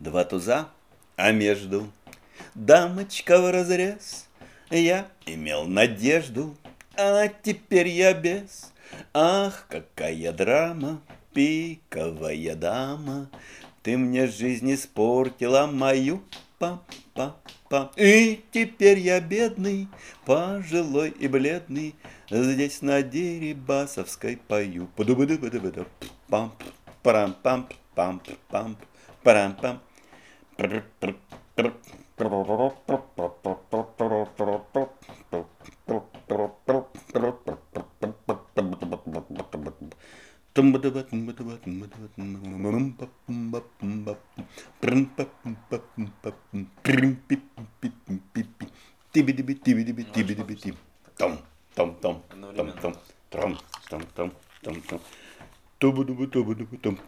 два туза, а между дамочка в разрез. Я имел надежду, а теперь я без. Ах, какая драма, пиковая дама, Ты мне жизнь испортила мою, па-па-па. И теперь я бедный, пожилой и бледный, Здесь на Дерибасовской пою. Пу-ду-бу-ду-бу-ду-бу-ду. Tom, tom, tom, tom, tom, tom, tom, tom, tom, tom. Туба-дуба-ту-бу-дубатом.